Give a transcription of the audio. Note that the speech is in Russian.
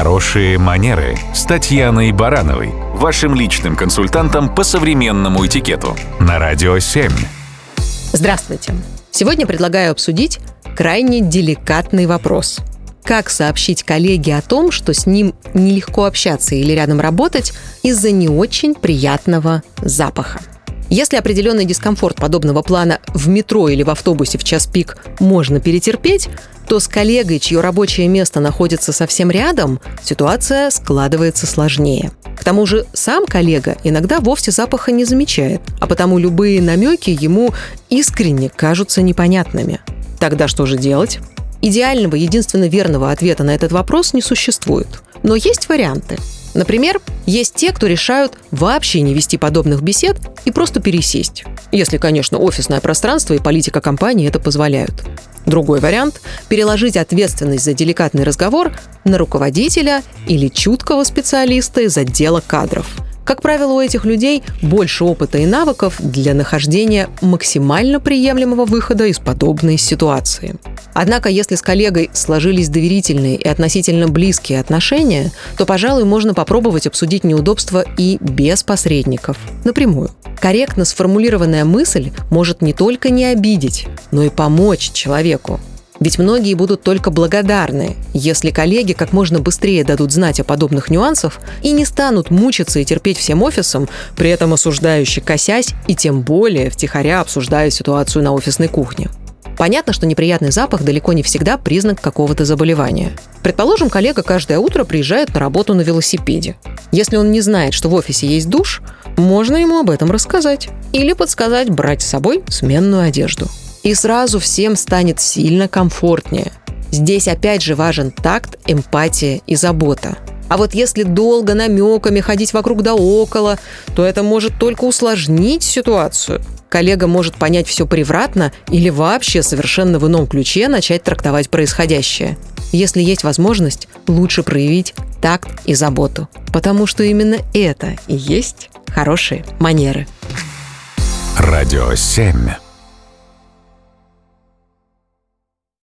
Хорошие манеры с Татьяной Барановой, вашим личным консультантом по современному этикету на Радио 7. Здравствуйте. Сегодня предлагаю обсудить крайне деликатный вопрос. Как сообщить коллеге о том, что с ним нелегко общаться или рядом работать из-за не очень приятного запаха? Если определенный дискомфорт подобного плана в метро или в автобусе в час пик можно перетерпеть, то с коллегой, чье рабочее место находится совсем рядом, ситуация складывается сложнее. К тому же сам коллега иногда вовсе запаха не замечает, а потому любые намеки ему искренне кажутся непонятными. Тогда что же делать? Идеального, единственно верного ответа на этот вопрос не существует. Но есть варианты – Например, есть те, кто решают вообще не вести подобных бесед и просто пересесть. Если, конечно, офисное пространство и политика компании это позволяют. Другой вариант – переложить ответственность за деликатный разговор на руководителя или чуткого специалиста из отдела кадров – как правило, у этих людей больше опыта и навыков для нахождения максимально приемлемого выхода из подобной ситуации. Однако, если с коллегой сложились доверительные и относительно близкие отношения, то, пожалуй, можно попробовать обсудить неудобства и без посредников, напрямую. Корректно сформулированная мысль может не только не обидеть, но и помочь человеку. Ведь многие будут только благодарны, если коллеги как можно быстрее дадут знать о подобных нюансах и не станут мучиться и терпеть всем офисом, при этом осуждающий косясь и тем более втихаря обсуждая ситуацию на офисной кухне. Понятно, что неприятный запах далеко не всегда признак какого-то заболевания. Предположим, коллега каждое утро приезжает на работу на велосипеде. Если он не знает, что в офисе есть душ, можно ему об этом рассказать. Или подсказать брать с собой сменную одежду и сразу всем станет сильно комфортнее. Здесь опять же важен такт, эмпатия и забота. А вот если долго намеками ходить вокруг да около, то это может только усложнить ситуацию. Коллега может понять все превратно или вообще совершенно в ином ключе начать трактовать происходящее. Если есть возможность, лучше проявить такт и заботу. Потому что именно это и есть хорошие манеры. Радио 7.